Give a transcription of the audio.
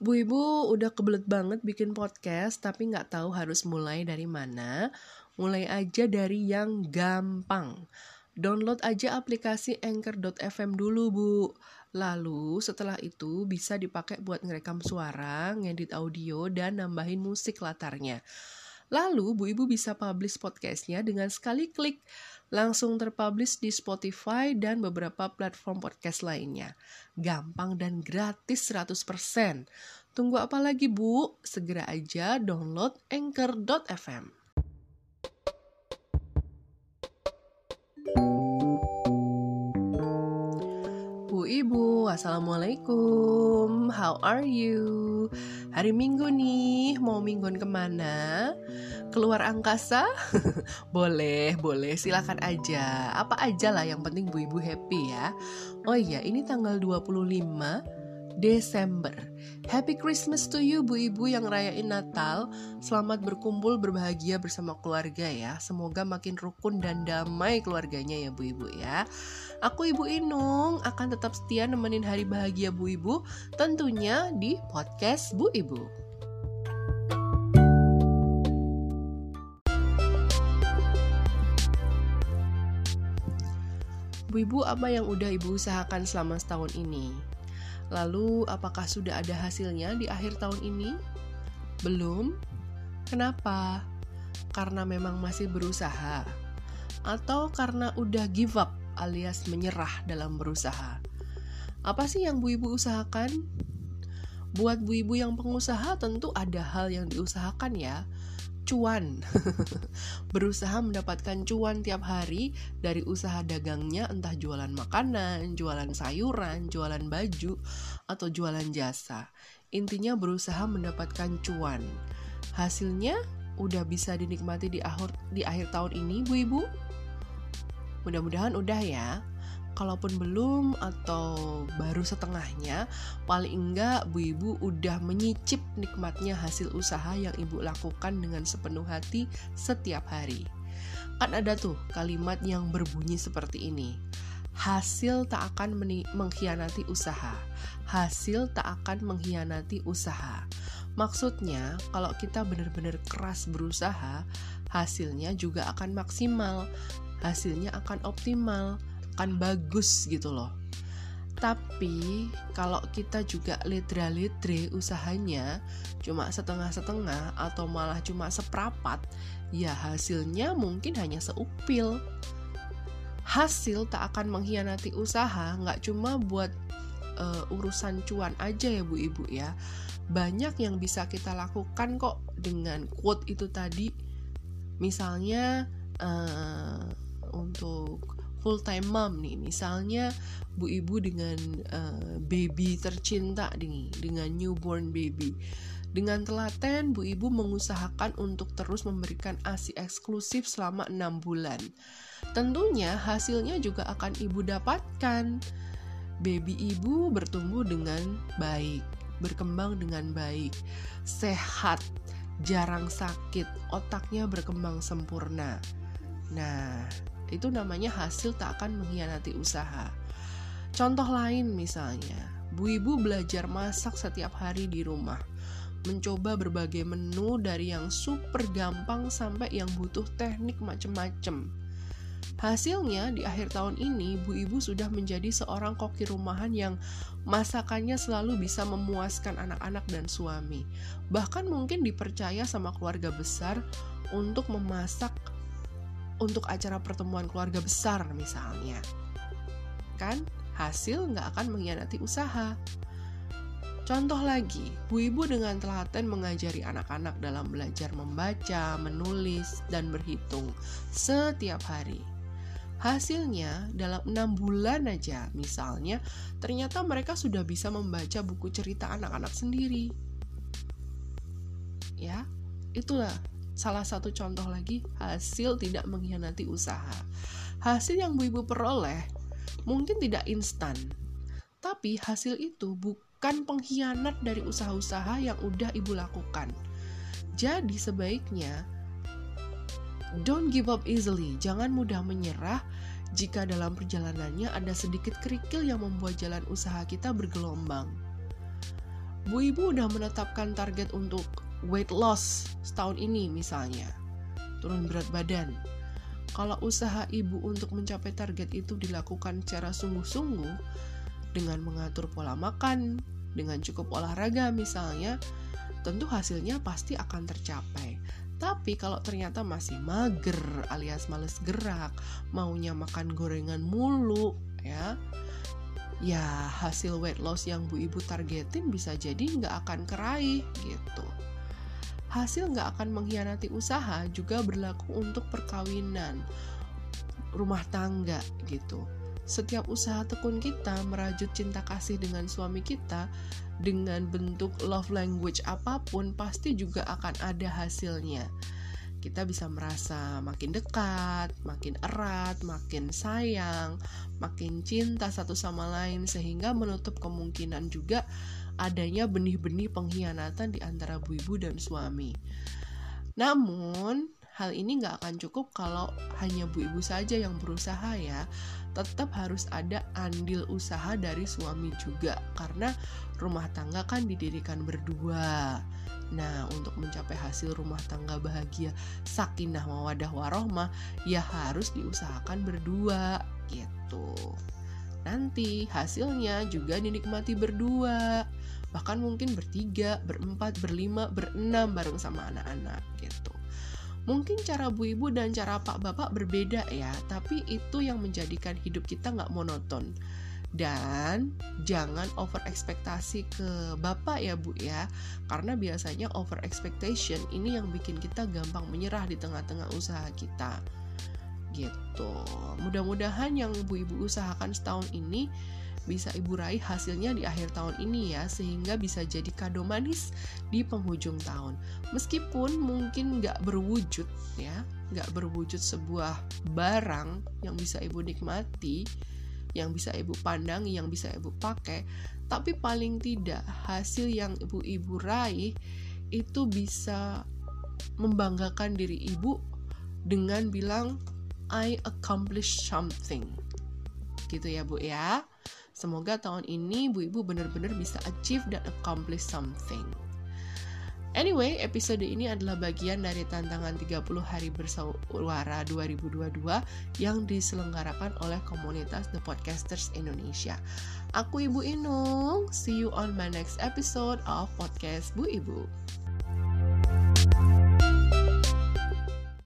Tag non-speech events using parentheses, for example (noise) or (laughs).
Bu Ibu udah kebelet banget bikin podcast, tapi nggak tahu harus mulai dari mana. Mulai aja dari yang gampang. Download aja aplikasi Anchor.fm dulu, Bu. Lalu setelah itu bisa dipakai buat ngerekam suara, ngedit audio, dan nambahin musik latarnya. Lalu Bu Ibu bisa publish podcastnya dengan sekali klik langsung terpublish di Spotify dan beberapa platform podcast lainnya. Gampang dan gratis 100%. Tunggu apa lagi Bu? Segera aja download anchor.fm. Bu Ibu, Assalamualaikum. How are you? Hari Minggu nih, mau mingguan ke mana? Keluar angkasa? (laughs) boleh, boleh, silakan aja. Apa aja lah yang penting Bu Ibu happy ya. Oh iya, ini tanggal 25 Desember. Happy Christmas to you Bu Ibu yang rayain Natal. Selamat berkumpul berbahagia bersama keluarga ya. Semoga makin rukun dan damai keluarganya ya Bu Ibu ya. Aku Ibu Inung akan tetap setia nemenin hari bahagia Bu Ibu tentunya di podcast Bu Ibu. Bu Ibu apa yang udah Ibu usahakan selama setahun ini? Lalu, apakah sudah ada hasilnya di akhir tahun ini? Belum? Kenapa? Karena memang masih berusaha, atau karena udah give up alias menyerah dalam berusaha? Apa sih yang Bu Ibu usahakan? Buat Bu Ibu yang pengusaha, tentu ada hal yang diusahakan, ya cuan. (laughs) Berusaha mendapatkan cuan tiap hari dari usaha dagangnya entah jualan makanan, jualan sayuran, jualan baju, atau jualan jasa. Intinya berusaha mendapatkan cuan. Hasilnya udah bisa dinikmati di akhir di akhir tahun ini, Bu Ibu? Mudah-mudahan udah ya kalaupun belum atau baru setengahnya, paling enggak Bu Ibu udah menyicip nikmatnya hasil usaha yang Ibu lakukan dengan sepenuh hati setiap hari. Kan ada tuh kalimat yang berbunyi seperti ini. Hasil tak akan mengkhianati usaha. Hasil tak akan mengkhianati usaha. Maksudnya, kalau kita benar-benar keras berusaha, hasilnya juga akan maksimal, hasilnya akan optimal akan bagus gitu loh. Tapi kalau kita juga litre-litre usahanya cuma setengah-setengah atau malah cuma seprapat, ya hasilnya mungkin hanya seupil. Hasil tak akan mengkhianati usaha, nggak cuma buat uh, urusan cuan aja ya bu ibu ya. Banyak yang bisa kita lakukan kok dengan quote itu tadi. Misalnya uh, untuk full time mom nih. Misalnya bu ibu dengan uh, baby tercinta nih dengan newborn baby. Dengan telaten bu ibu mengusahakan untuk terus memberikan asi eksklusif selama enam bulan. Tentunya hasilnya juga akan ibu dapatkan. Baby ibu bertumbuh dengan baik berkembang dengan baik sehat jarang sakit otaknya berkembang sempurna. Nah itu namanya hasil tak akan mengkhianati usaha. Contoh lain misalnya, Bu Ibu belajar masak setiap hari di rumah. Mencoba berbagai menu dari yang super gampang sampai yang butuh teknik macem-macem. Hasilnya di akhir tahun ini Bu Ibu sudah menjadi seorang koki rumahan yang masakannya selalu bisa memuaskan anak-anak dan suami. Bahkan mungkin dipercaya sama keluarga besar untuk memasak untuk acara pertemuan keluarga besar misalnya. Kan hasil nggak akan mengkhianati usaha. Contoh lagi, Bu Ibu dengan telaten mengajari anak-anak dalam belajar membaca, menulis, dan berhitung setiap hari. Hasilnya, dalam enam bulan aja, misalnya, ternyata mereka sudah bisa membaca buku cerita anak-anak sendiri. Ya, itulah salah satu contoh lagi hasil tidak mengkhianati usaha. Hasil yang Bu Ibu peroleh mungkin tidak instan, tapi hasil itu bukan pengkhianat dari usaha-usaha yang udah Ibu lakukan. Jadi sebaiknya don't give up easily, jangan mudah menyerah jika dalam perjalanannya ada sedikit kerikil yang membuat jalan usaha kita bergelombang. Bu Ibu udah menetapkan target untuk weight loss setahun ini misalnya, turun berat badan. Kalau usaha ibu untuk mencapai target itu dilakukan secara sungguh-sungguh dengan mengatur pola makan, dengan cukup olahraga misalnya, tentu hasilnya pasti akan tercapai. Tapi kalau ternyata masih mager alias males gerak, maunya makan gorengan mulu, ya, ya hasil weight loss yang bu ibu targetin bisa jadi nggak akan keraih gitu. Hasil nggak akan mengkhianati usaha juga berlaku untuk perkawinan, rumah tangga gitu. Setiap usaha tekun kita merajut cinta kasih dengan suami kita dengan bentuk love language apa pun pasti juga akan ada hasilnya. Kita bisa merasa makin dekat, makin erat, makin sayang, makin cinta satu sama lain sehingga menutup kemungkinan juga adanya benih-benih pengkhianatan di antara bu ibu dan suami. Namun, hal ini nggak akan cukup kalau hanya bu ibu saja yang berusaha ya tetap harus ada andil usaha dari suami juga karena rumah tangga kan didirikan berdua. Nah, untuk mencapai hasil rumah tangga bahagia, sakinah mawadah warohmah, ya harus diusahakan berdua gitu. Nanti hasilnya juga dinikmati berdua, bahkan mungkin bertiga, berempat, berlima, berenam bareng sama anak-anak gitu. Mungkin cara bu ibu dan cara pak bapak berbeda ya, tapi itu yang menjadikan hidup kita nggak monoton. Dan jangan over ekspektasi ke bapak ya bu ya, karena biasanya over expectation ini yang bikin kita gampang menyerah di tengah-tengah usaha kita. Gitu. Mudah-mudahan yang bu ibu usahakan setahun ini bisa ibu raih hasilnya di akhir tahun ini ya sehingga bisa jadi kado manis di penghujung tahun meskipun mungkin nggak berwujud ya nggak berwujud sebuah barang yang bisa ibu nikmati yang bisa ibu pandang yang bisa ibu pakai tapi paling tidak hasil yang ibu-ibu raih itu bisa membanggakan diri ibu dengan bilang I accomplished something gitu ya bu ya Semoga tahun ini Bu Ibu benar-benar bisa achieve dan accomplish something. Anyway, episode ini adalah bagian dari tantangan 30 hari bersuara 2022 yang diselenggarakan oleh komunitas The Podcasters Indonesia. Aku Ibu Inung, see you on my next episode of Podcast Bu Ibu.